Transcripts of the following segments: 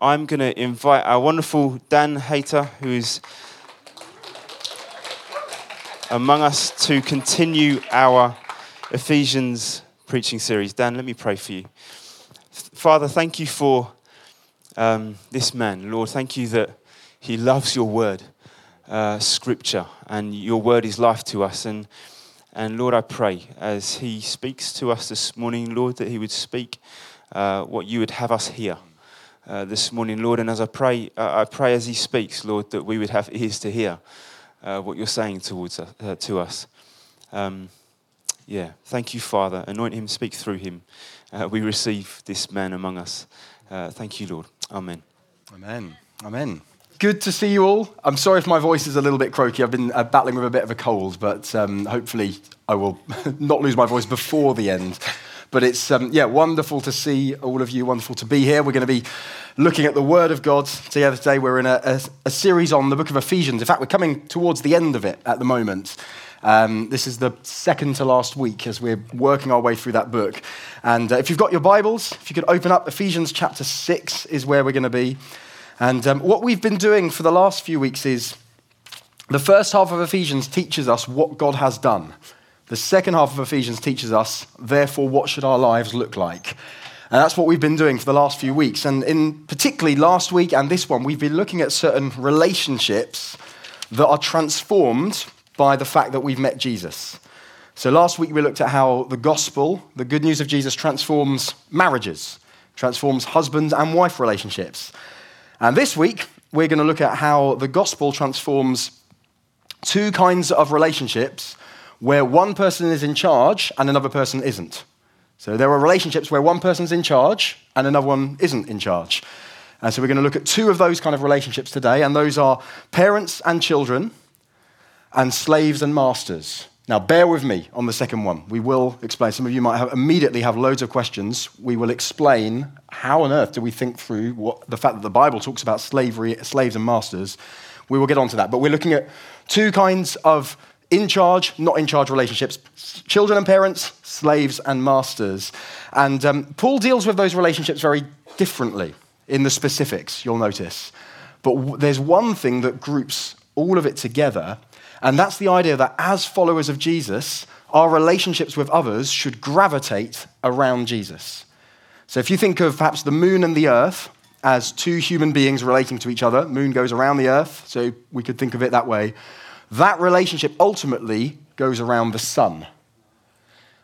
I'm going to invite our wonderful Dan Hayter, who is among us, to continue our Ephesians preaching series. Dan, let me pray for you. Father, thank you for um, this man. Lord, thank you that he loves your word, uh, scripture, and your word is life to us. And, and Lord, I pray as he speaks to us this morning, Lord, that he would speak uh, what you would have us hear. Uh, this morning, Lord, and as I pray, uh, I pray as He speaks, Lord, that we would have ears to hear uh, what You're saying towards us, uh, to us. Um, yeah, thank you, Father. Anoint him, speak through him. Uh, we receive this man among us. thank you, Lord. Amen. Amen. Amen. Good to see you all. I'm sorry if my voice is a little bit croaky. I've been battling with a bit of a cold, but um, hopefully I will not lose my voice before the end. But it's, um, yeah, wonderful to see all of you, wonderful to be here. We're going to be looking at the Word of God together today. We're in a, a, a series on the book of Ephesians. In fact, we're coming towards the end of it at the moment. Um, this is the second to last week as we're working our way through that book. And uh, if you've got your Bibles, if you could open up Ephesians chapter 6 is where we're going to be. And um, what we've been doing for the last few weeks is the first half of Ephesians teaches us what God has done. The second half of Ephesians teaches us, therefore, what should our lives look like? And that's what we've been doing for the last few weeks. And in particularly last week and this one, we've been looking at certain relationships that are transformed by the fact that we've met Jesus. So last week we looked at how the gospel, the good news of Jesus, transforms marriages, transforms husband and wife relationships. And this week we're going to look at how the gospel transforms two kinds of relationships where one person is in charge and another person isn't. So there are relationships where one person's in charge and another one isn't in charge. And so we're going to look at two of those kind of relationships today, and those are parents and children and slaves and masters. Now, bear with me on the second one. We will explain. Some of you might have, immediately have loads of questions. We will explain how on earth do we think through what, the fact that the Bible talks about slavery, slaves and masters. We will get onto that. But we're looking at two kinds of in charge, not in charge relationships, children and parents, slaves and masters. And um, Paul deals with those relationships very differently in the specifics, you'll notice. But w- there's one thing that groups all of it together, and that's the idea that as followers of Jesus, our relationships with others should gravitate around Jesus. So if you think of perhaps the moon and the earth as two human beings relating to each other, moon goes around the earth, so we could think of it that way that relationship ultimately goes around the sun.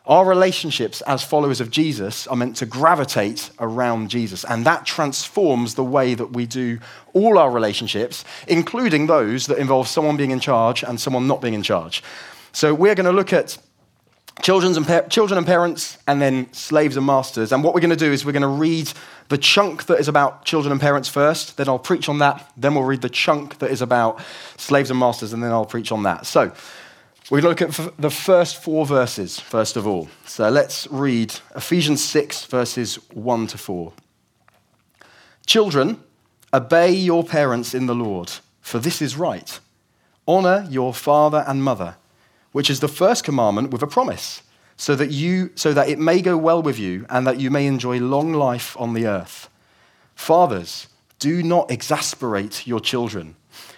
Our relationships as followers of Jesus are meant to gravitate around Jesus, and that transforms the way that we do all our relationships, including those that involve someone being in charge and someone not being in charge. So, we're going to look at children and, pa- children and parents, and then slaves and masters. And what we're going to do is we're going to read the chunk that is about children and parents first, then I'll preach on that, then we'll read the chunk that is about slaves and masters, and then I'll preach on that. So, we look at the first four verses, first of all. So let's read Ephesians 6, verses 1 to 4. Children, obey your parents in the Lord, for this is right. Honor your father and mother which is the first commandment with a promise, so that, you, so that it may go well with you and that you may enjoy long life on the earth. Fathers, do not exasperate your children.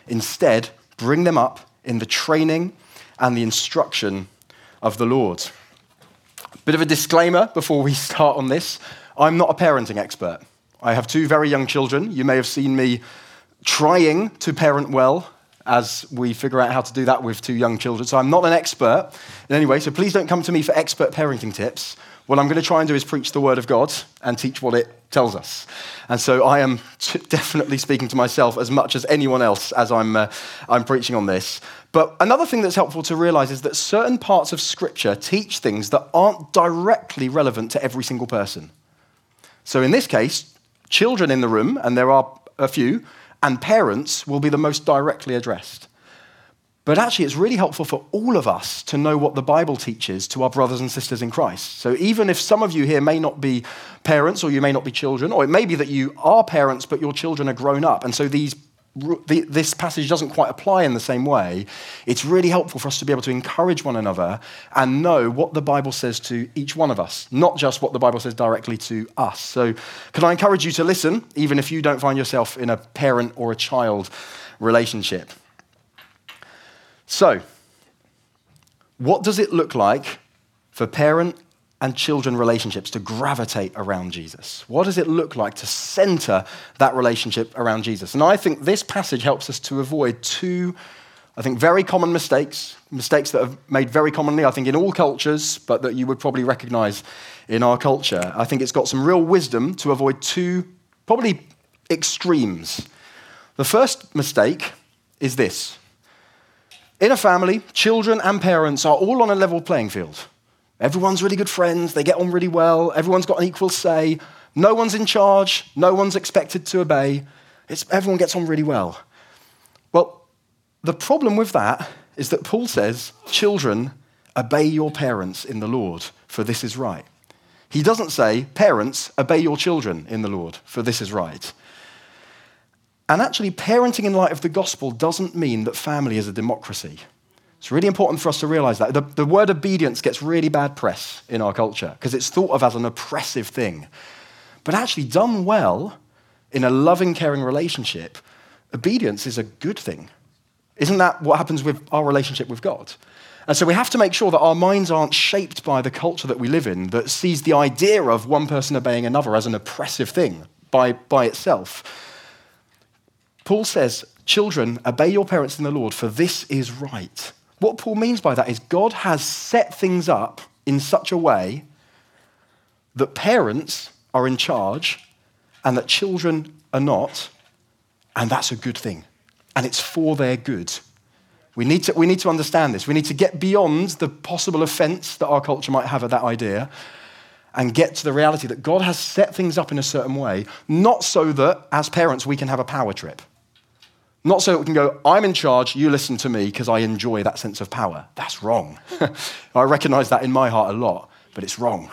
Instead, bring them up in the training and the instruction of the Lord. Bit of a disclaimer before we start on this I'm not a parenting expert. I have two very young children. You may have seen me trying to parent well as we figure out how to do that with two young children. So I'm not an expert in any way, so please don't come to me for expert parenting tips. What I'm going to try and do is preach the word of God and teach what it tells us. And so I am t- definitely speaking to myself as much as anyone else as I'm, uh, I'm preaching on this. But another thing that's helpful to realize is that certain parts of Scripture teach things that aren't directly relevant to every single person. So in this case, children in the room, and there are a few, and parents will be the most directly addressed. But actually, it's really helpful for all of us to know what the Bible teaches to our brothers and sisters in Christ. So, even if some of you here may not be parents or you may not be children, or it may be that you are parents but your children are grown up, and so these the, this passage doesn't quite apply in the same way, it's really helpful for us to be able to encourage one another and know what the Bible says to each one of us, not just what the Bible says directly to us. So, can I encourage you to listen, even if you don't find yourself in a parent or a child relationship? So, what does it look like for parent and children relationships to gravitate around Jesus? What does it look like to center that relationship around Jesus? And I think this passage helps us to avoid two, I think, very common mistakes, mistakes that are made very commonly, I think, in all cultures, but that you would probably recognize in our culture. I think it's got some real wisdom to avoid two, probably extremes. The first mistake is this. In a family, children and parents are all on a level playing field. Everyone's really good friends, they get on really well, everyone's got an equal say, no one's in charge, no one's expected to obey. It's, everyone gets on really well. Well, the problem with that is that Paul says, Children, obey your parents in the Lord, for this is right. He doesn't say, Parents, obey your children in the Lord, for this is right. And actually, parenting in light of the gospel doesn't mean that family is a democracy. It's really important for us to realize that. The, the word obedience gets really bad press in our culture because it's thought of as an oppressive thing. But actually, done well in a loving, caring relationship, obedience is a good thing. Isn't that what happens with our relationship with God? And so we have to make sure that our minds aren't shaped by the culture that we live in that sees the idea of one person obeying another as an oppressive thing by, by itself. Paul says, Children, obey your parents in the Lord, for this is right. What Paul means by that is God has set things up in such a way that parents are in charge and that children are not, and that's a good thing. And it's for their good. We need, to, we need to understand this. We need to get beyond the possible offense that our culture might have at that idea and get to the reality that God has set things up in a certain way, not so that as parents we can have a power trip. Not so we can go, I'm in charge, you listen to me because I enjoy that sense of power. That's wrong. I recognize that in my heart a lot, but it's wrong.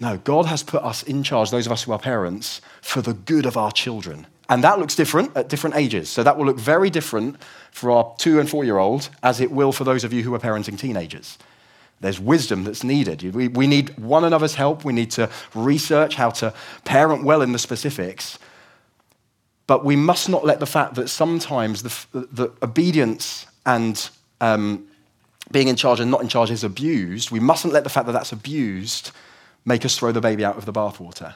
No, God has put us in charge, those of us who are parents, for the good of our children. And that looks different at different ages. So that will look very different for our two and four year old as it will for those of you who are parenting teenagers. There's wisdom that's needed. We, we need one another's help. We need to research how to parent well in the specifics. But we must not let the fact that sometimes the, the obedience and um, being in charge and not in charge is abused, we mustn't let the fact that that's abused make us throw the baby out of the bathwater.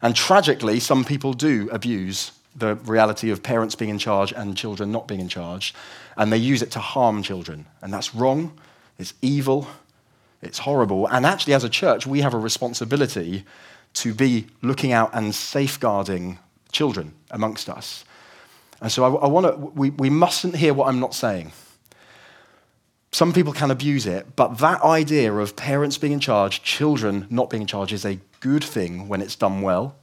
And tragically, some people do abuse the reality of parents being in charge and children not being in charge, and they use it to harm children. And that's wrong, it's evil, it's horrible. And actually, as a church, we have a responsibility to be looking out and safeguarding children amongst us. And so I, I want to, we, we mustn't hear what I'm not saying. Some people can abuse it, but that idea of parents being in charge, children not being in charge, is a good thing when it's done well.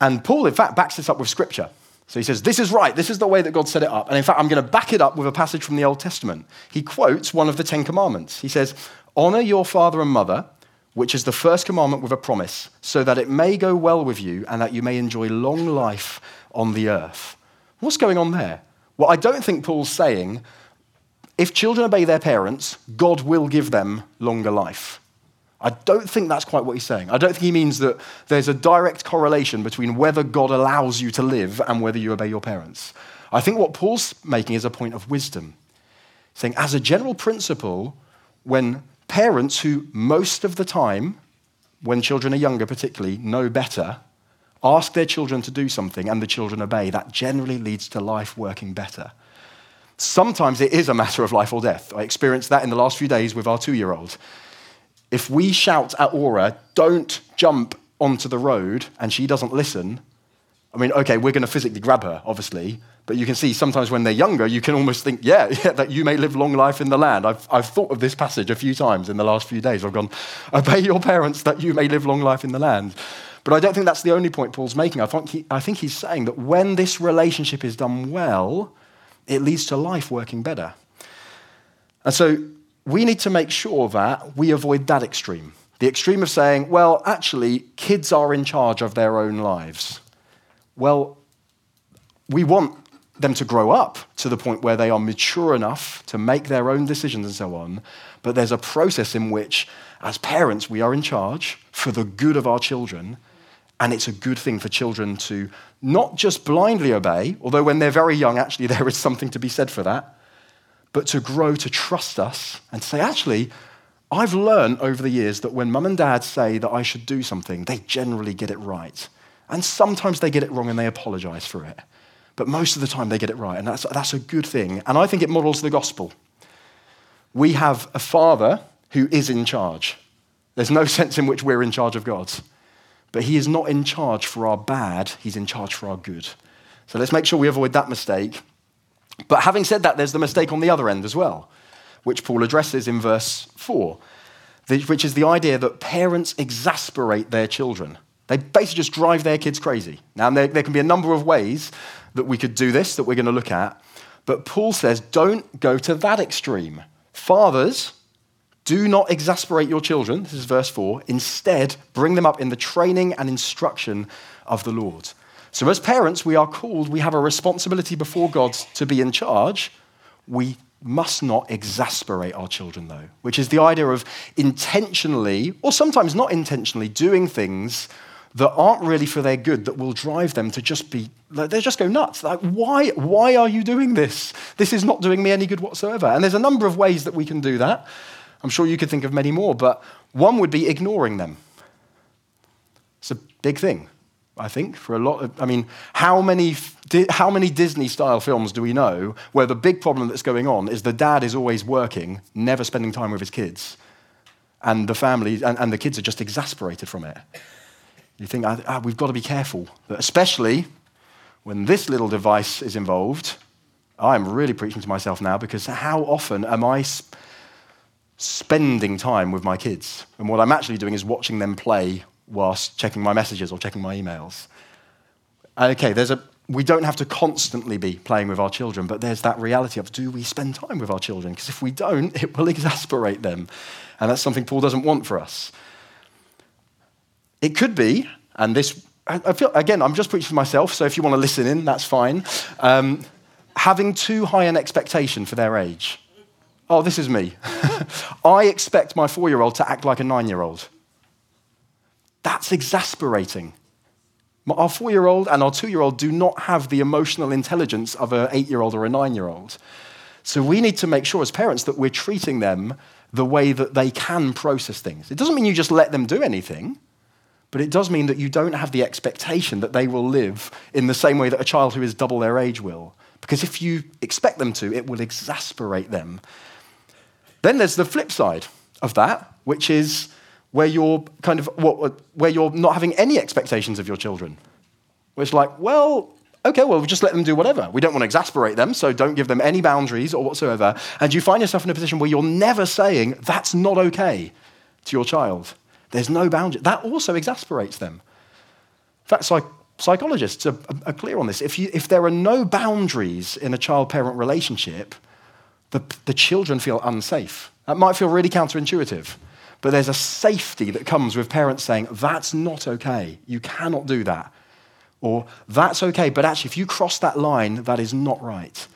And Paul, in fact, backs this up with scripture. So he says, This is right. This is the way that God set it up. And in fact, I'm going to back it up with a passage from the Old Testament. He quotes one of the Ten Commandments. He says, Honor your father and mother which is the first commandment with a promise, so that it may go well with you and that you may enjoy long life on the earth. What's going on there? Well, I don't think Paul's saying if children obey their parents, God will give them longer life. I don't think that's quite what he's saying. I don't think he means that there's a direct correlation between whether God allows you to live and whether you obey your parents. I think what Paul's making is a point of wisdom, saying, as a general principle, when Parents who, most of the time, when children are younger particularly, know better, ask their children to do something and the children obey. That generally leads to life working better. Sometimes it is a matter of life or death. I experienced that in the last few days with our two year old. If we shout at Aura, don't jump onto the road, and she doesn't listen, I mean, okay, we're going to physically grab her, obviously, but you can see sometimes when they're younger, you can almost think, yeah, yeah, that you may live long life in the land. I've, I've thought of this passage a few times in the last few days. I've gone, obey your parents that you may live long life in the land. But I don't think that's the only point Paul's making. I think, he, I think he's saying that when this relationship is done well, it leads to life working better. And so we need to make sure that we avoid that extreme. The extreme of saying, well, actually, kids are in charge of their own lives. Well, we want them to grow up to the point where they are mature enough to make their own decisions and so on. But there's a process in which, as parents, we are in charge for the good of our children. And it's a good thing for children to not just blindly obey, although when they're very young, actually, there is something to be said for that, but to grow to trust us and say, actually, I've learned over the years that when mum and dad say that I should do something, they generally get it right. And sometimes they get it wrong and they apologize for it. But most of the time they get it right, and that's, that's a good thing. And I think it models the gospel. We have a father who is in charge. There's no sense in which we're in charge of God. But he is not in charge for our bad, he's in charge for our good. So let's make sure we avoid that mistake. But having said that, there's the mistake on the other end as well, which Paul addresses in verse 4, which is the idea that parents exasperate their children. They basically just drive their kids crazy. Now, there, there can be a number of ways that we could do this that we're going to look at, but Paul says don't go to that extreme. Fathers, do not exasperate your children. This is verse 4. Instead, bring them up in the training and instruction of the Lord. So, as parents, we are called, we have a responsibility before God to be in charge. We must not exasperate our children, though, which is the idea of intentionally, or sometimes not intentionally, doing things that aren't really for their good, that will drive them to just be, they just go nuts. Like, why, why are you doing this? This is not doing me any good whatsoever. And there's a number of ways that we can do that. I'm sure you could think of many more, but one would be ignoring them. It's a big thing, I think, for a lot of. I mean, how many, how many Disney style films do we know where the big problem that's going on is the dad is always working, never spending time with his kids, and the family and, and the kids are just exasperated from it? You think, ah, ah we've got to be careful, especially when this little device is involved. I'm really preaching to myself now because how often am I. Sp- spending time with my kids. And what I'm actually doing is watching them play whilst checking my messages or checking my emails. Okay, there's a, we don't have to constantly be playing with our children, but there's that reality of do we spend time with our children? Because if we don't, it will exasperate them. And that's something Paul doesn't want for us. It could be, and this, I feel, again, I'm just preaching for myself, so if you want to listen in, that's fine. Um, having too high an expectation for their age. Oh, this is me. I expect my four year old to act like a nine year old. That's exasperating. Our four year old and our two year old do not have the emotional intelligence of an eight year old or a nine year old. So we need to make sure as parents that we're treating them the way that they can process things. It doesn't mean you just let them do anything, but it does mean that you don't have the expectation that they will live in the same way that a child who is double their age will. Because if you expect them to, it will exasperate them then there's the flip side of that, which is where you're kind of where you're not having any expectations of your children. Where it's like, well, okay, well, just let them do whatever. We don't want to exasperate them, so don't give them any boundaries or whatsoever. And you find yourself in a position where you're never saying, that's not okay to your child. There's no boundary. That also exasperates them. In fact, psych- psychologists are, are, clear on this. If, you, if there are no boundaries in a child parent relationship, the, the children feel unsafe. That might feel really counterintuitive, but there's a safety that comes with parents saying, that's not okay. You cannot do that. Or that's okay, but actually, if you cross that line, that is not right.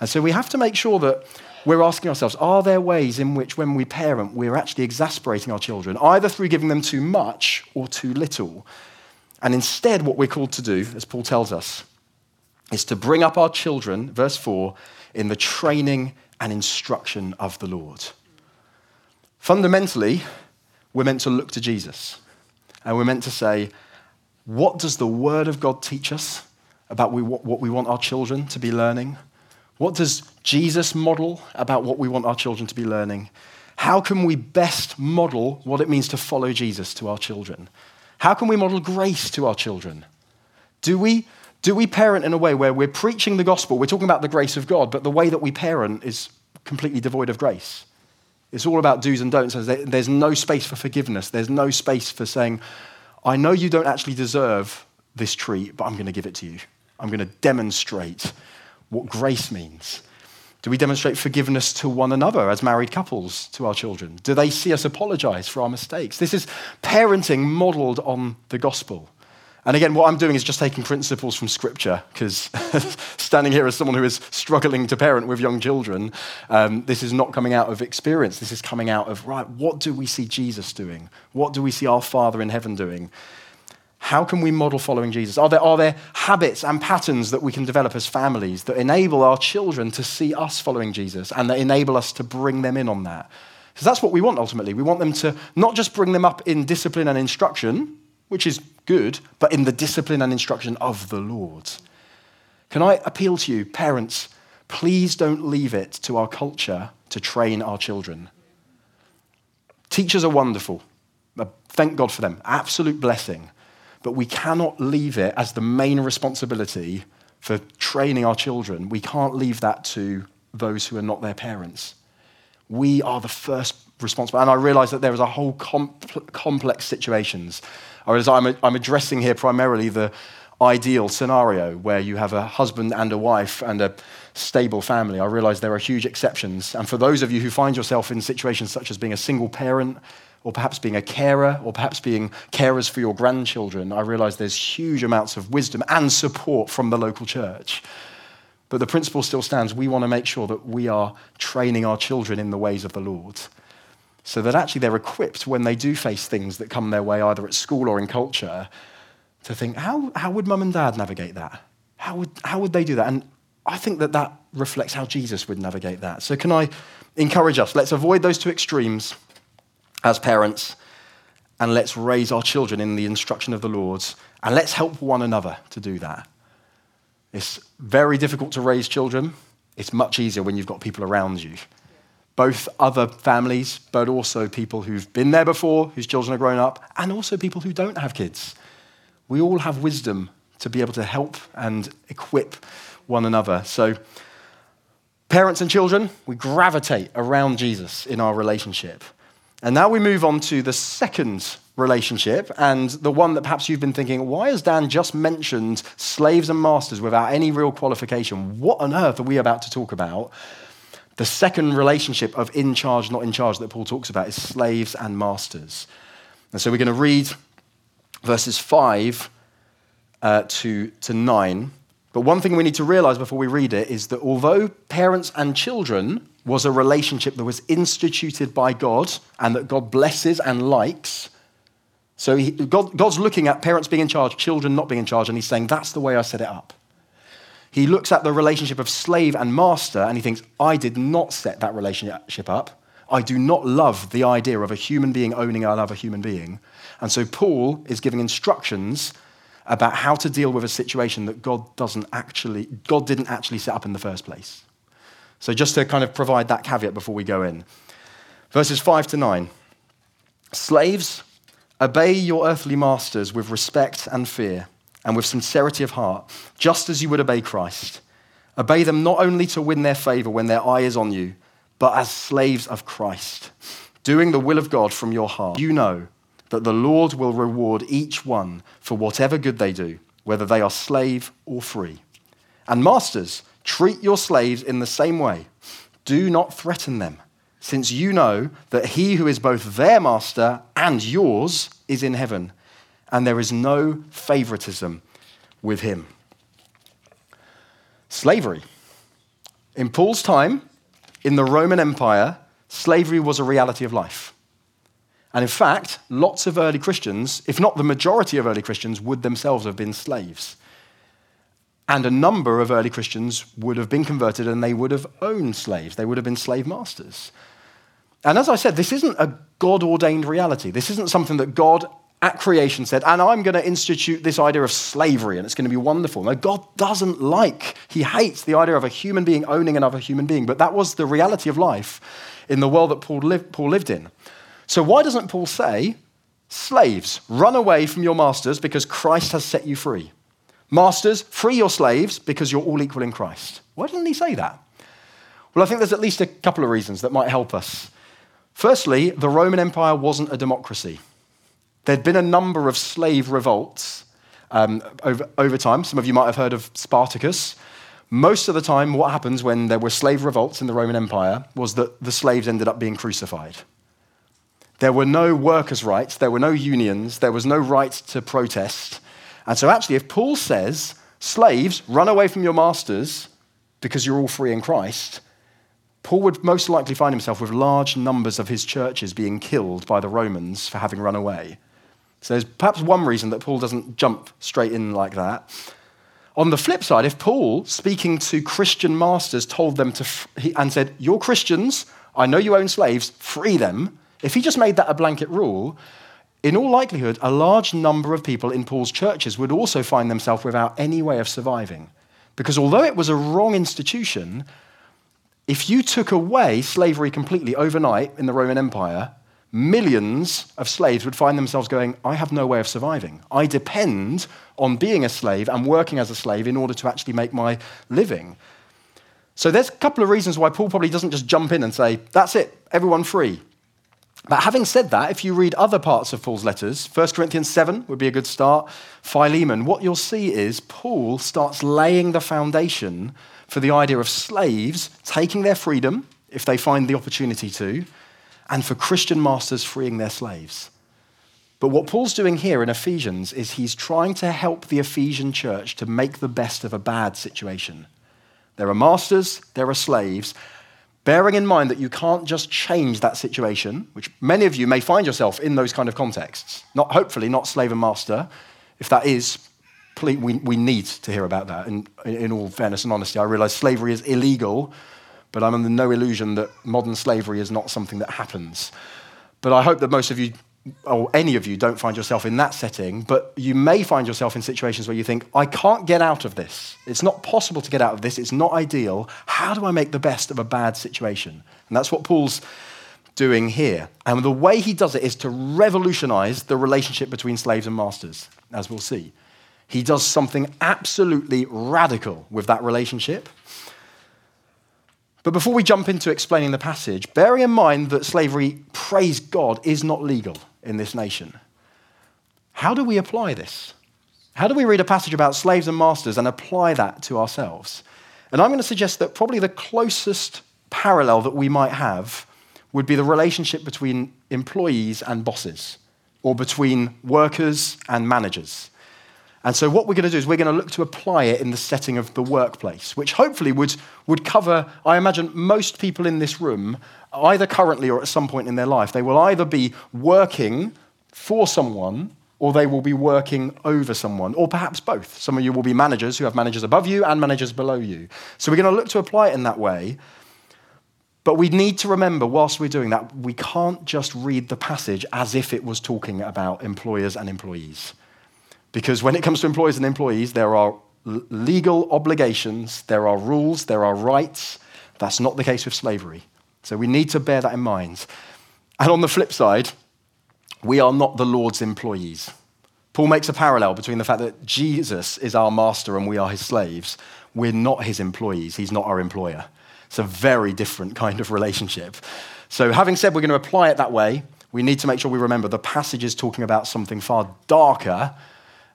And so we have to make sure that we're asking ourselves are there ways in which, when we parent, we're actually exasperating our children, either through giving them too much or too little? And instead, what we're called to do, as Paul tells us, is to bring up our children, verse 4, in the training and instruction of the Lord. Fundamentally, we're meant to look to Jesus and we're meant to say, what does the Word of God teach us about what we want our children to be learning? What does Jesus model about what we want our children to be learning? How can we best model what it means to follow Jesus to our children? How can we model grace to our children? Do we do we parent in a way where we're preaching the gospel? We're talking about the grace of God, but the way that we parent is completely devoid of grace. It's all about do's and don'ts. There's no space for forgiveness. There's no space for saying, I know you don't actually deserve this treat, but I'm going to give it to you. I'm going to demonstrate what grace means. Do we demonstrate forgiveness to one another as married couples to our children? Do they see us apologize for our mistakes? This is parenting modeled on the gospel. And again, what I'm doing is just taking principles from Scripture, because standing here as someone who is struggling to parent with young children, um, this is not coming out of experience. This is coming out of, right, what do we see Jesus doing? What do we see our Father in heaven doing? How can we model following Jesus? Are there, are there habits and patterns that we can develop as families that enable our children to see us following Jesus and that enable us to bring them in on that? Because that's what we want ultimately. We want them to not just bring them up in discipline and instruction, which is good, but in the discipline and instruction of the Lord. Can I appeal to you, parents, please don't leave it to our culture to train our children. Teachers are wonderful. Uh, thank God for them. Absolute blessing. But we cannot leave it as the main responsibility for training our children. We can't leave that to those who are not their parents. We are the first responsible. And I realize that there is a whole comp- complex situations I'm addressing here primarily the ideal scenario where you have a husband and a wife and a stable family. I realize there are huge exceptions. And for those of you who find yourself in situations such as being a single parent, or perhaps being a carer, or perhaps being carers for your grandchildren, I realize there's huge amounts of wisdom and support from the local church. But the principle still stands. We want to make sure that we are training our children in the ways of the Lord so that actually they're equipped when they do face things that come their way, either at school or in culture, to think, how, how would mum and dad navigate that? How would, how would they do that? And I think that that reflects how Jesus would navigate that. So, can I encourage us? Let's avoid those two extremes as parents, and let's raise our children in the instruction of the Lord, and let's help one another to do that. It's very difficult to raise children. It's much easier when you've got people around you both other families, but also people who've been there before, whose children are grown up, and also people who don't have kids. We all have wisdom to be able to help and equip one another. So, parents and children, we gravitate around Jesus in our relationship. And now we move on to the second relationship, and the one that perhaps you've been thinking, why has Dan just mentioned slaves and masters without any real qualification? What on earth are we about to talk about? The second relationship of in charge, not in charge, that Paul talks about is slaves and masters. And so we're going to read verses 5 uh, to, to 9. But one thing we need to realize before we read it is that although parents and children was a relationship that was instituted by God and that God blesses and likes, so he, God, God's looking at parents being in charge, children not being in charge, and he's saying, That's the way I set it up. He looks at the relationship of slave and master and he thinks, I did not set that relationship up. I do not love the idea of a human being owning another human being. And so Paul is giving instructions about how to deal with a situation that God doesn't actually God didn't actually set up in the first place. So just to kind of provide that caveat before we go in. Verses 5 to 9. Slaves, obey your earthly masters with respect and fear and with sincerity of heart, just as you would obey Christ. Obey them not only to win their favor when their eye is on you, but as slaves of Christ, doing the will of God from your heart. You know that the Lord will reward each one for whatever good they do, whether they are slave or free. And masters, treat your slaves in the same way. Do not threaten them, since you know that he who is both their master and yours is in heaven and there is no favoritism with him. Slavery. In Paul's time, in the Roman Empire, slavery was a reality of life. And in fact, lots of early Christians, if not the majority of early Christians, would themselves have been slaves. And a number of early Christians would have been converted and they would have owned slaves. They would have been slave masters. And as I said, this isn't a God ordained reality. This isn't something that God at creation said, and I'm going to institute this idea of slavery and it's going to be wonderful. No, God doesn't like, he hates the idea of a human being owning another human being, but that was the reality of life in the world that Paul lived, Paul lived in. So why doesn't Paul say, slaves, run away from your masters because Christ has set you free? Masters, free your slaves because you're all equal in Christ. Why didn't he say that? Well, I think there's at least a couple of reasons that might help us. Firstly, the Roman Empire wasn't a democracy. There'd been a number of slave revolts um, over, over time. Some of you might have heard of Spartacus. Most of the time, what happens when there were slave revolts in the Roman Empire was that the slaves ended up being crucified. There were no workers' rights, there were no unions, there was no right to protest. And so, actually, if Paul says, slaves, run away from your masters because you're all free in Christ, Paul would most likely find himself with large numbers of his churches being killed by the Romans for having run away. So there's perhaps one reason that Paul doesn't jump straight in like that. On the flip side, if Paul, speaking to Christian masters, told them to, and said, You're Christians, I know you own slaves, free them, if he just made that a blanket rule, in all likelihood, a large number of people in Paul's churches would also find themselves without any way of surviving. Because although it was a wrong institution, if you took away slavery completely overnight in the Roman Empire, millions of slaves would find themselves going, I have no way of surviving. I depend on being a slave and working as a slave in order to actually make my living. So there's a couple of reasons why Paul probably doesn't just jump in and say, That's it, everyone free. But having said that, if you read other parts of Paul's letters, 1 Corinthians 7 would be a good start, Philemon, what you'll see is Paul starts laying the foundation for the idea of slaves taking their freedom if they find the opportunity to, and for Christian masters freeing their slaves. But what Paul's doing here in Ephesians is he's trying to help the Ephesian church to make the best of a bad situation. There are masters, there are slaves, bearing in mind that you can't just change that situation, which many of you may find yourself in those kind of contexts. Not hopefully not slave and master. If that is, we, we need to hear about that. In, in all fairness and honesty, I realize slavery is illegal, but I'm under no illusion that modern slavery is not something that happens. But I hope that most of you, or any of you, don't find yourself in that setting, but you may find yourself in situations where you think, I can't get out of this. It's not possible to get out of this. It's not ideal. How do I make the best of a bad situation? And that's what Paul's doing here. And the way he does it is to revolutionize the relationship between slaves and masters, as we'll see. He does something absolutely radical with that relationship. But before we jump into explaining the passage, bearing in mind that slavery, praise God, is not legal in this nation, how do we apply this? How do we read a passage about slaves and masters and apply that to ourselves? And I'm going to suggest that probably the closest parallel that we might have would be the relationship between employees and bosses, or between workers and managers. And so, what we're going to do is we're going to look to apply it in the setting of the workplace, which hopefully would, would cover, I imagine, most people in this room, either currently or at some point in their life. They will either be working for someone or they will be working over someone, or perhaps both. Some of you will be managers who have managers above you and managers below you. So, we're going to look to apply it in that way. But we need to remember, whilst we're doing that, we can't just read the passage as if it was talking about employers and employees. Because when it comes to employers and employees, there are legal obligations, there are rules, there are rights. That's not the case with slavery. So we need to bear that in mind. And on the flip side, we are not the Lord's employees. Paul makes a parallel between the fact that Jesus is our master and we are his slaves. We're not his employees, he's not our employer. It's a very different kind of relationship. So, having said we're going to apply it that way, we need to make sure we remember the passage is talking about something far darker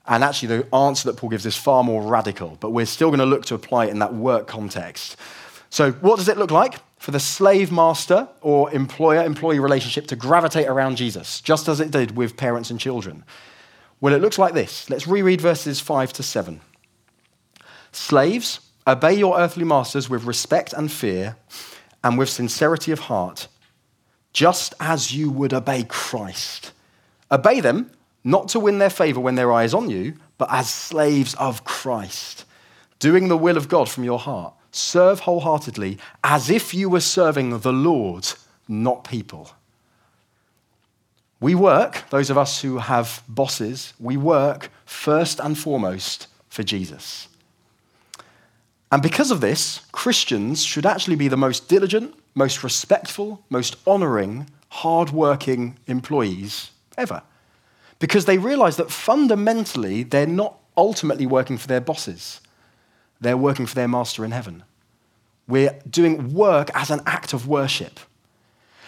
and actually, the answer that Paul gives is far more radical, but we're still going to look to apply it in that work context. So, what does it look like for the slave master or employer employee relationship to gravitate around Jesus, just as it did with parents and children? Well, it looks like this. Let's reread verses 5 to 7. Slaves, obey your earthly masters with respect and fear and with sincerity of heart, just as you would obey Christ. Obey them not to win their favor when their eye is on you, but as slaves of Christ, doing the will of God from your heart. Serve wholeheartedly as if you were serving the Lord, not people. We work, those of us who have bosses, we work first and foremost for Jesus. And because of this, Christians should actually be the most diligent, most respectful, most honoring, hardworking employees ever because they realize that fundamentally they're not ultimately working for their bosses, they're working for their master in heaven. We're doing work as an act of worship.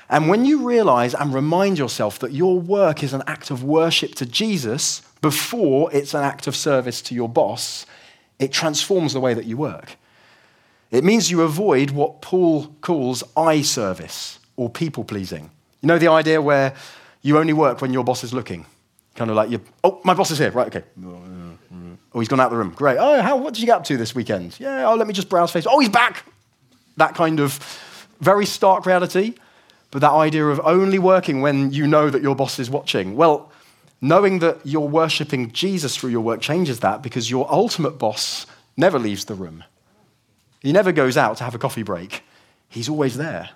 And when you realize and remind yourself that your work is an act of worship to Jesus before it's an act of service to your boss, it transforms the way that you work. It means you avoid what Paul calls eye service or people pleasing. You know the idea where you only work when your boss is looking? Kind of like you, oh, my boss is here. Right, okay. Oh, he's gone out of the room. Great. Oh, how, what did you get up to this weekend? Yeah, oh, let me just browse Facebook. Oh, he's back. That kind of very stark reality. But that idea of only working when you know that your boss is watching. Well, knowing that you're worshipping Jesus through your work changes that because your ultimate boss never leaves the room. He never goes out to have a coffee break. He's always there.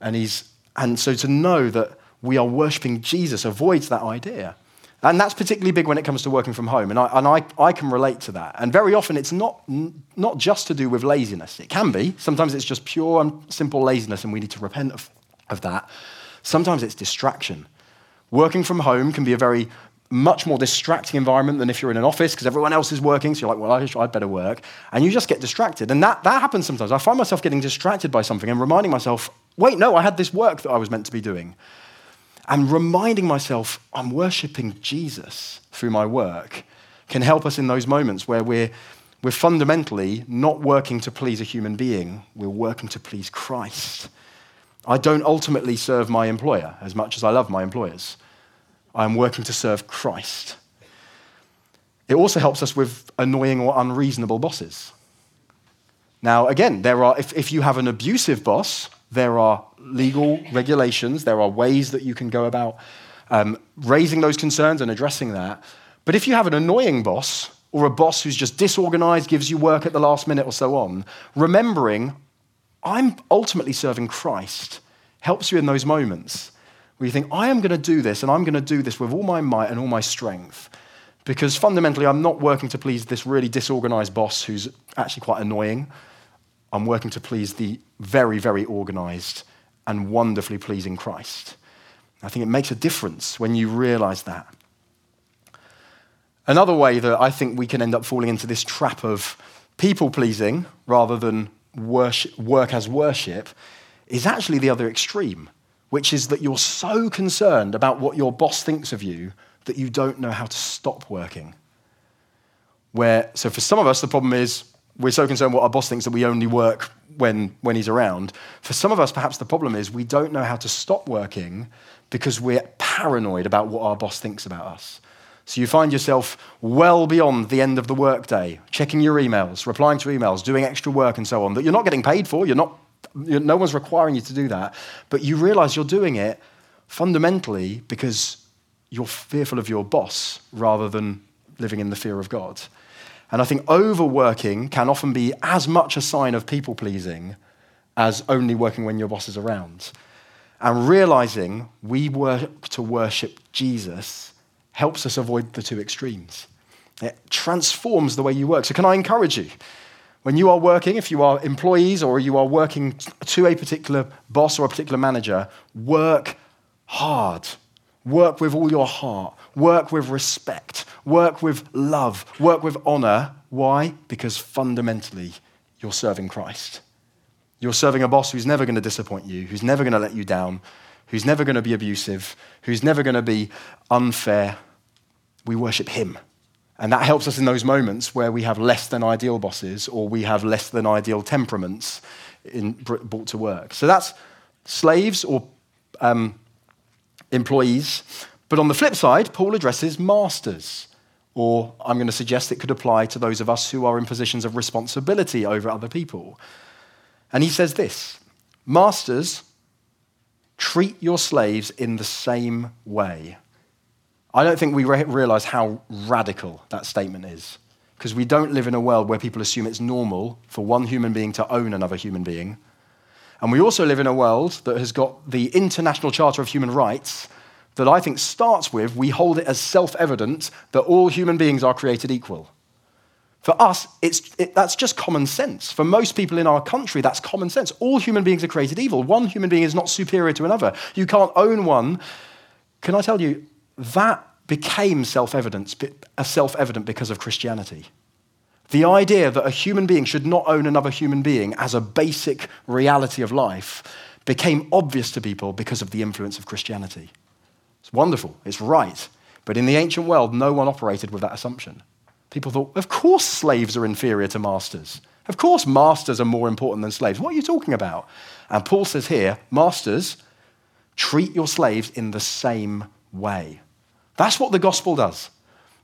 And, he's, and so to know that we are worshipping Jesus avoids that idea. And that's particularly big when it comes to working from home. And I, and I, I can relate to that. And very often it's not, not just to do with laziness. It can be. Sometimes it's just pure and simple laziness, and we need to repent of, of that. Sometimes it's distraction. Working from home can be a very much more distracting environment than if you're in an office because everyone else is working. So you're like, well, I'd better work. And you just get distracted. And that, that happens sometimes. I find myself getting distracted by something and reminding myself, wait, no, I had this work that I was meant to be doing and reminding myself I'm worshiping Jesus through my work can help us in those moments where we're, we're fundamentally not working to please a human being, we're working to please Christ. I don't ultimately serve my employer as much as I love my employers. I'm working to serve Christ. It also helps us with annoying or unreasonable bosses. Now, again, there are, if, if you have an abusive boss, there are legal regulations, there are ways that you can go about um, raising those concerns and addressing that. But if you have an annoying boss, or a boss who's just disorganized, gives you work at the last minute, or so on, remembering I'm ultimately serving Christ helps you in those moments where you think, I am going to do this, and I'm going to do this with all my might and all my strength. Because fundamentally, I'm not working to please this really disorganized boss who's actually quite annoying. I'm working to please the very, very organized and wonderfully pleasing Christ. I think it makes a difference when you realize that. Another way that I think we can end up falling into this trap of people pleasing rather than worship, work as worship is actually the other extreme, which is that you're so concerned about what your boss thinks of you that you don't know how to stop working. Where, so for some of us, the problem is we're so concerned what our boss thinks that we only work when, when he's around. For some of us, perhaps the problem is we don't know how to stop working because we're paranoid about what our boss thinks about us. So you find yourself well beyond the end of the workday, checking your emails, replying to emails, doing extra work, and so on, that you're not getting paid for. You're not, you're, no one's requiring you to do that. But you realize you're doing it fundamentally because you're fearful of your boss rather than living in the fear of God. And I think overworking can often be as much a sign of people pleasing as only working when your boss is around. And realizing we work to worship Jesus helps us avoid the two extremes. It transforms the way you work. So, can I encourage you? When you are working, if you are employees or you are working to a particular boss or a particular manager, work hard. Work with all your heart. Work with respect. Work with love. Work with honor. Why? Because fundamentally, you're serving Christ. You're serving a boss who's never going to disappoint you, who's never going to let you down, who's never going to be abusive, who's never going to be unfair. We worship him. And that helps us in those moments where we have less than ideal bosses or we have less than ideal temperaments in, brought to work. So that's slaves or um, employees. But on the flip side, Paul addresses masters, or I'm going to suggest it could apply to those of us who are in positions of responsibility over other people. And he says this Masters, treat your slaves in the same way. I don't think we re- realize how radical that statement is, because we don't live in a world where people assume it's normal for one human being to own another human being. And we also live in a world that has got the International Charter of Human Rights that I think starts with we hold it as self evident that all human beings are created equal. For us, it's, it, that's just common sense. For most people in our country, that's common sense. All human beings are created evil. One human being is not superior to another. You can't own one. Can I tell you, that became self evident self-evident because of Christianity. The idea that a human being should not own another human being as a basic reality of life became obvious to people because of the influence of Christianity. It's wonderful, it's right. But in the ancient world, no one operated with that assumption. People thought, of course, slaves are inferior to masters. Of course, masters are more important than slaves. What are you talking about? And Paul says here, masters, treat your slaves in the same way. That's what the gospel does.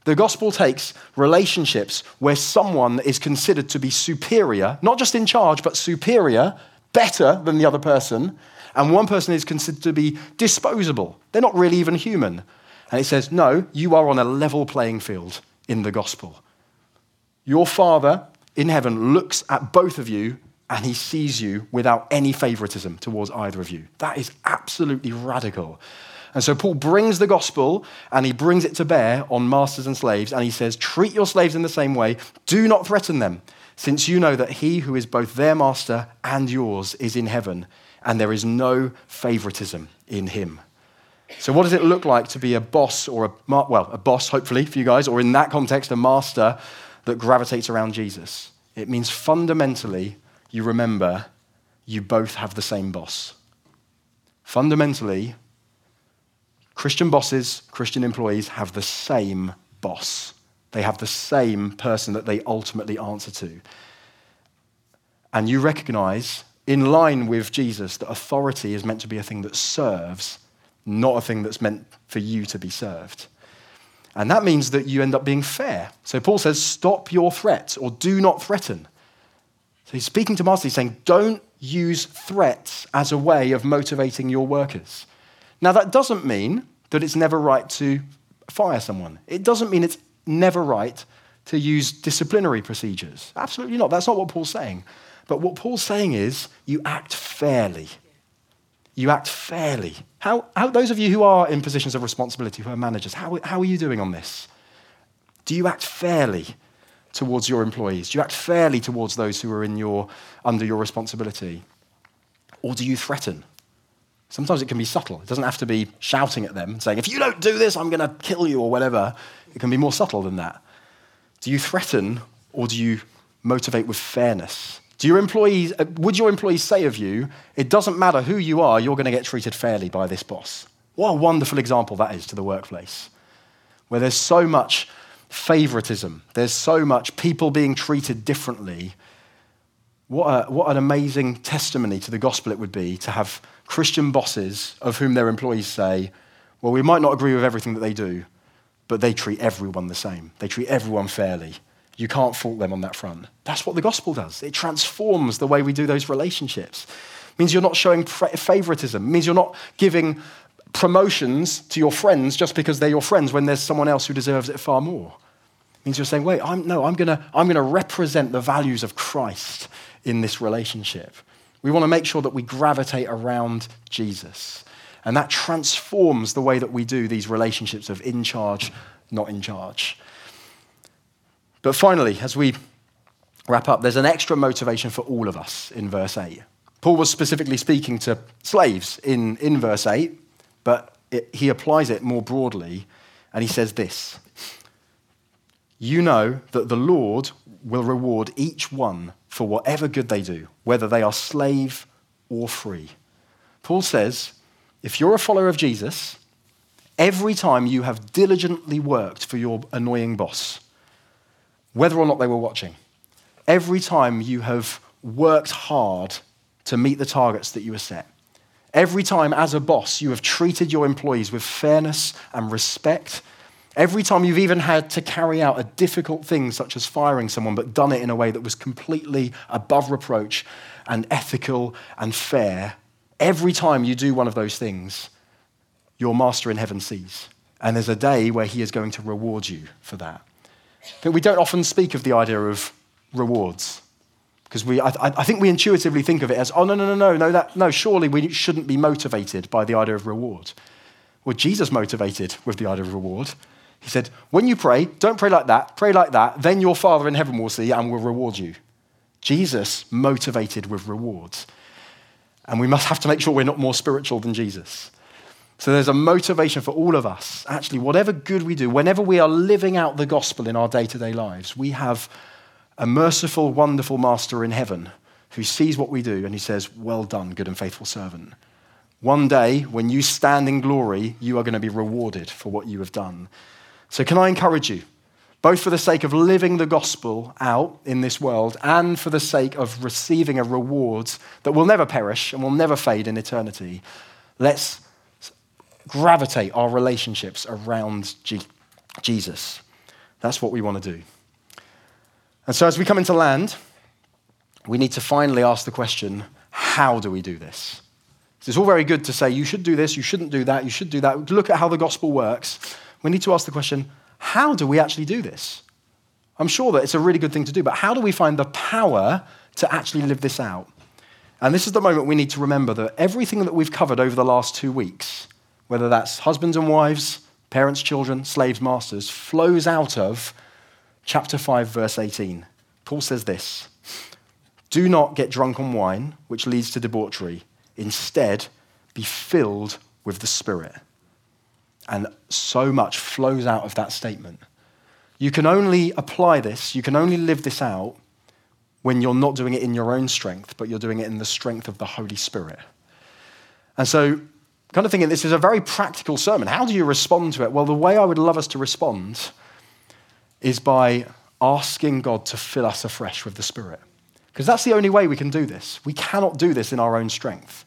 The gospel takes relationships where someone is considered to be superior, not just in charge, but superior, better than the other person, and one person is considered to be disposable. They're not really even human. And it says, no, you are on a level playing field in the gospel. Your Father in heaven looks at both of you and he sees you without any favoritism towards either of you. That is absolutely radical. And so Paul brings the gospel and he brings it to bear on masters and slaves. And he says, Treat your slaves in the same way. Do not threaten them, since you know that he who is both their master and yours is in heaven, and there is no favoritism in him. So, what does it look like to be a boss or a, well, a boss, hopefully, for you guys, or in that context, a master that gravitates around Jesus? It means fundamentally, you remember you both have the same boss. Fundamentally, Christian bosses, Christian employees have the same boss. They have the same person that they ultimately answer to. And you recognize, in line with Jesus, that authority is meant to be a thing that serves, not a thing that's meant for you to be served. And that means that you end up being fair. So Paul says, stop your threats or do not threaten. So he's speaking to Marcy, saying, don't use threats as a way of motivating your workers. Now, that doesn't mean that it's never right to fire someone. It doesn't mean it's never right to use disciplinary procedures. Absolutely not. That's not what Paul's saying. But what Paul's saying is you act fairly. You act fairly. How, how, those of you who are in positions of responsibility, who are managers, how, how are you doing on this? Do you act fairly towards your employees? Do you act fairly towards those who are in your, under your responsibility? Or do you threaten? Sometimes it can be subtle. It doesn't have to be shouting at them, saying, if you don't do this, I'm going to kill you or whatever. It can be more subtle than that. Do you threaten or do you motivate with fairness? Do your employees, uh, would your employees say of you, it doesn't matter who you are, you're going to get treated fairly by this boss? What a wonderful example that is to the workplace, where there's so much favoritism, there's so much people being treated differently. What, a, what an amazing testimony to the gospel it would be to have Christian bosses of whom their employees say, well, we might not agree with everything that they do, but they treat everyone the same. They treat everyone fairly. You can't fault them on that front. That's what the gospel does. It transforms the way we do those relationships. It means you're not showing favoritism. It means you're not giving promotions to your friends just because they're your friends when there's someone else who deserves it far more. It means you're saying, wait, I'm, no, I'm going to I'm going to represent the values of Christ in this relationship. We want to make sure that we gravitate around Jesus. And that transforms the way that we do these relationships of in charge, not in charge. But finally, as we wrap up, there's an extra motivation for all of us in verse 8. Paul was specifically speaking to slaves in, in verse 8, but it, he applies it more broadly, and he says this You know that the Lord will reward each one for whatever good they do, whether they are slave or free. Paul says, if you're a follower of Jesus, every time you have diligently worked for your annoying boss, whether or not they were watching, every time you have worked hard to meet the targets that you were set, every time as a boss you have treated your employees with fairness and respect Every time you've even had to carry out a difficult thing, such as firing someone, but done it in a way that was completely above reproach and ethical and fair, every time you do one of those things, your master in heaven sees. And there's a day where he is going to reward you for that. But we don't often speak of the idea of rewards. Because we, I, I, think we intuitively think of it as, oh, no, no, no, no, no, that, no, surely we shouldn't be motivated by the idea of reward. Well, Jesus motivated with the idea of reward. He said, When you pray, don't pray like that, pray like that, then your Father in heaven will see and will reward you. Jesus motivated with rewards. And we must have to make sure we're not more spiritual than Jesus. So there's a motivation for all of us. Actually, whatever good we do, whenever we are living out the gospel in our day to day lives, we have a merciful, wonderful master in heaven who sees what we do and he says, Well done, good and faithful servant. One day, when you stand in glory, you are going to be rewarded for what you have done. So, can I encourage you, both for the sake of living the gospel out in this world and for the sake of receiving a reward that will never perish and will never fade in eternity, let's gravitate our relationships around G- Jesus. That's what we want to do. And so as we come into land, we need to finally ask the question how do we do this? It's all very good to say you should do this, you shouldn't do that, you should do that. Look at how the gospel works. We need to ask the question how do we actually do this? I'm sure that it's a really good thing to do, but how do we find the power to actually live this out? And this is the moment we need to remember that everything that we've covered over the last two weeks, whether that's husbands and wives, parents, children, slaves, masters, flows out of chapter 5, verse 18. Paul says this Do not get drunk on wine, which leads to debauchery. Instead, be filled with the Spirit. And so much flows out of that statement. You can only apply this, you can only live this out when you're not doing it in your own strength, but you're doing it in the strength of the Holy Spirit. And so, kind of thinking this is a very practical sermon. How do you respond to it? Well, the way I would love us to respond is by asking God to fill us afresh with the Spirit. Because that's the only way we can do this. We cannot do this in our own strength.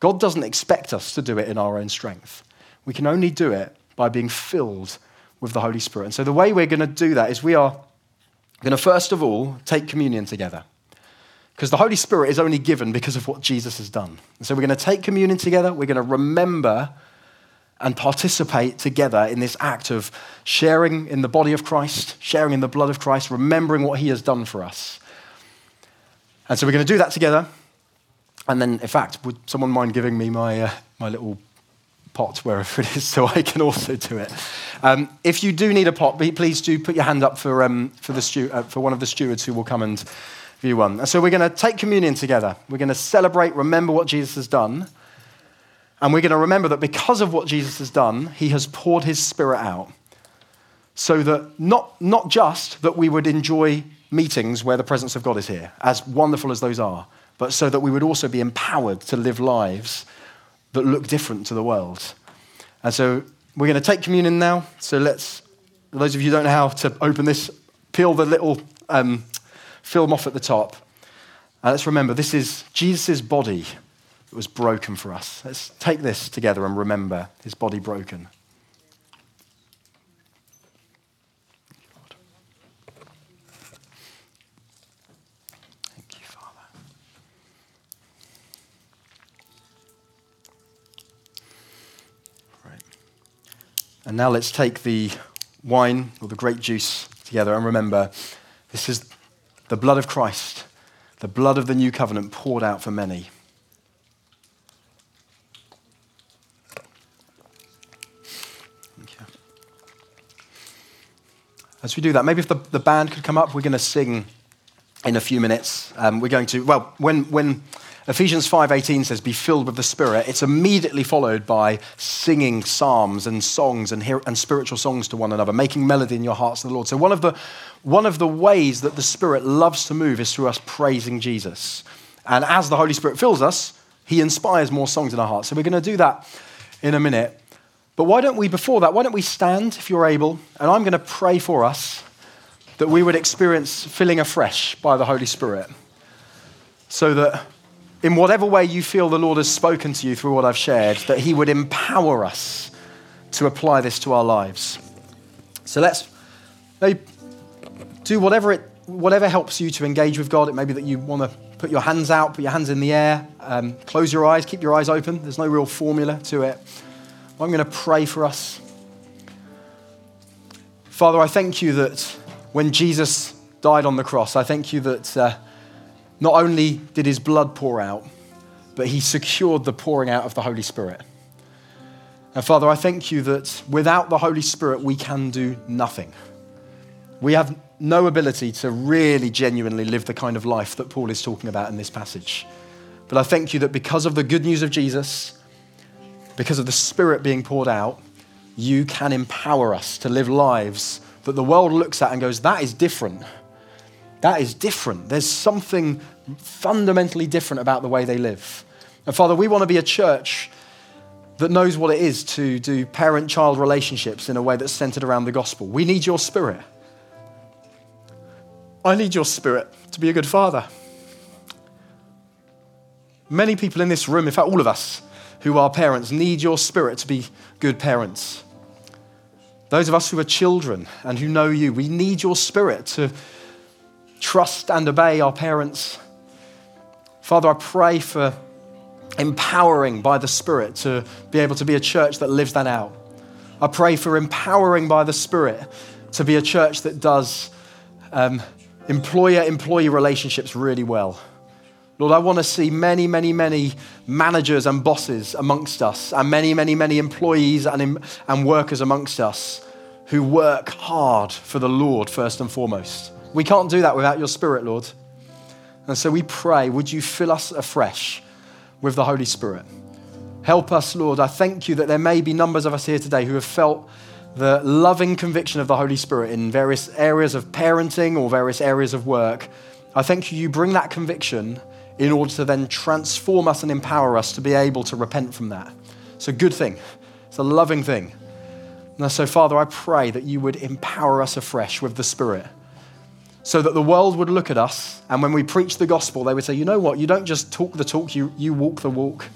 God doesn't expect us to do it in our own strength. We can only do it by being filled with the Holy Spirit. And so the way we're going to do that is we are going to first of all take communion together. Because the Holy Spirit is only given because of what Jesus has done. And so we're going to take communion together. We're going to remember and participate together in this act of sharing in the body of Christ, sharing in the blood of Christ, remembering what he has done for us. And so we're going to do that together. And then, in fact, would someone mind giving me my, uh, my little pot wherever it is so I can also do it? Um, if you do need a pot, please do put your hand up for, um, for, the stu- uh, for one of the stewards who will come and view one. And so we're going to take communion together. We're going to celebrate, remember what Jesus has done. And we're going to remember that because of what Jesus has done, he has poured his spirit out. So that not, not just that we would enjoy meetings where the presence of God is here, as wonderful as those are, but so that we would also be empowered to live lives that look different to the world. And so we're going to take communion now. So let's, those of you who don't know how to open this, peel the little um, film off at the top. And let's remember this is Jesus' body that was broken for us. Let's take this together and remember his body broken. Thank you, Father. And now let's take the wine or the grape juice together and remember this is the blood of Christ, the blood of the new covenant poured out for many. As we do that, maybe if the, the band could come up, we're going to sing in a few minutes. Um, we're going to, well, when, when Ephesians 5:18 says be filled with the spirit. It's immediately followed by singing psalms and songs and, and spiritual songs to one another making melody in your hearts to the Lord. So one of the one of the ways that the spirit loves to move is through us praising Jesus. And as the holy spirit fills us he inspires more songs in our hearts. So we're going to do that in a minute. But why don't we before that why don't we stand if you're able and I'm going to pray for us that we would experience filling afresh by the holy spirit so that in whatever way you feel the Lord has spoken to you through what I've shared, that He would empower us to apply this to our lives. So let's do whatever, it, whatever helps you to engage with God. It may be that you want to put your hands out, put your hands in the air, um, close your eyes, keep your eyes open. There's no real formula to it. I'm going to pray for us. Father, I thank you that when Jesus died on the cross, I thank you that. Uh, not only did his blood pour out, but he secured the pouring out of the Holy Spirit. And Father, I thank you that without the Holy Spirit, we can do nothing. We have no ability to really genuinely live the kind of life that Paul is talking about in this passage. But I thank you that because of the good news of Jesus, because of the Spirit being poured out, you can empower us to live lives that the world looks at and goes, that is different. That is different. There's something fundamentally different about the way they live. And Father, we want to be a church that knows what it is to do parent child relationships in a way that's centered around the gospel. We need your spirit. I need your spirit to be a good father. Many people in this room, in fact, all of us who are parents, need your spirit to be good parents. Those of us who are children and who know you, we need your spirit to trust and obey our parents. Father, I pray for empowering by the Spirit to be able to be a church that lives that out. I pray for empowering by the Spirit to be a church that does um, employer employee relationships really well. Lord, I want to see many, many, many managers and bosses amongst us, and many, many, many employees and, and workers amongst us who work hard for the Lord first and foremost. We can't do that without your Spirit, Lord. And so we pray, would you fill us afresh with the Holy Spirit? Help us, Lord. I thank you that there may be numbers of us here today who have felt the loving conviction of the Holy Spirit in various areas of parenting or various areas of work. I thank you, you bring that conviction in order to then transform us and empower us to be able to repent from that. It's a good thing, it's a loving thing. And so, Father, I pray that you would empower us afresh with the Spirit so that the world would look at us and when we preach the gospel, they would say, you know what? You don't just talk the talk, you, you walk the walk.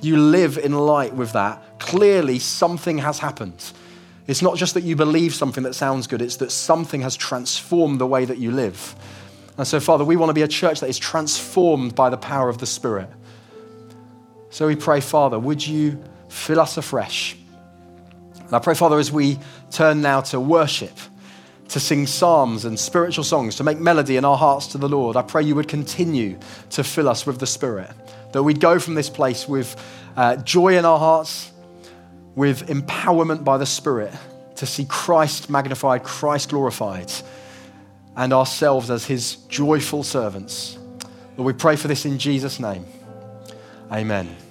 You live in light with that. Clearly, something has happened. It's not just that you believe something that sounds good, it's that something has transformed the way that you live. And so, Father, we want to be a church that is transformed by the power of the Spirit. So we pray, Father, would you fill us afresh? And I pray, Father, as we turn now to worship, to sing psalms and spiritual songs, to make melody in our hearts to the Lord, I pray you would continue to fill us with the Spirit. That we'd go from this place with uh, joy in our hearts, with empowerment by the Spirit to see Christ magnified, Christ glorified and ourselves as his joyful servants. Lord, we pray for this in Jesus' name. Amen.